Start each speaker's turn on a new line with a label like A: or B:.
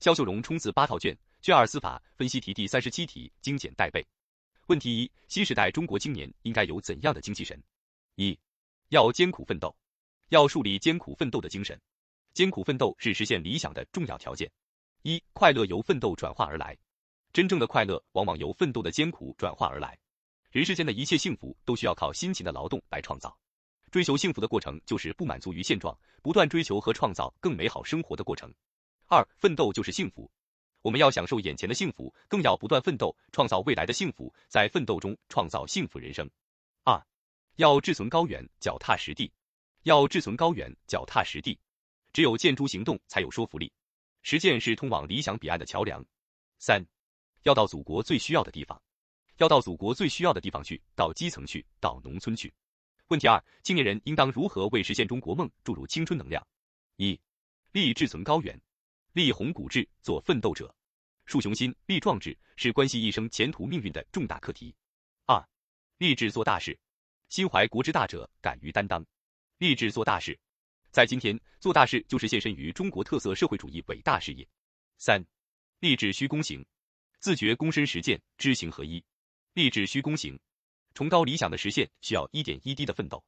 A: 肖秀荣冲刺八套卷，卷二司法分析题第三十七题精简带背。问题一：新时代中国青年应该有怎样的精气神？一、要艰苦奋斗，要树立艰苦奋斗的精神。艰苦奋斗是实现理想的重要条件。一、快乐由奋斗转化而来，真正的快乐往往由奋斗的艰苦转化而来。人世间的一切幸福都需要靠辛勤的劳动来创造。追求幸福的过程就是不满足于现状，不断追求和创造更美好生活的过程。二、奋斗就是幸福。我们要享受眼前的幸福，更要不断奋斗，创造未来的幸福，在奋斗中创造幸福人生。二，要志存高远，脚踏实地。要志存高远，脚踏实地。只有见诸行动才有说服力，实践是通往理想彼岸的桥梁。三，要到祖国最需要的地方，要到祖国最需要的地方去，到基层去，到农村去。问题二，青年人应当如何为实现中国梦注入青春能量？一，立志存高远。立宏古志，做奋斗者，树雄心，立壮志，是关系一生前途命运的重大课题。二，立志做大事，心怀国之大者，敢于担当。立志做大事，在今天做大事就是献身于中国特色社会主义伟大事业。三，立志需躬行，自觉躬身实践，知行合一。立志需躬行，崇高理想的实现需要一点一滴的奋斗。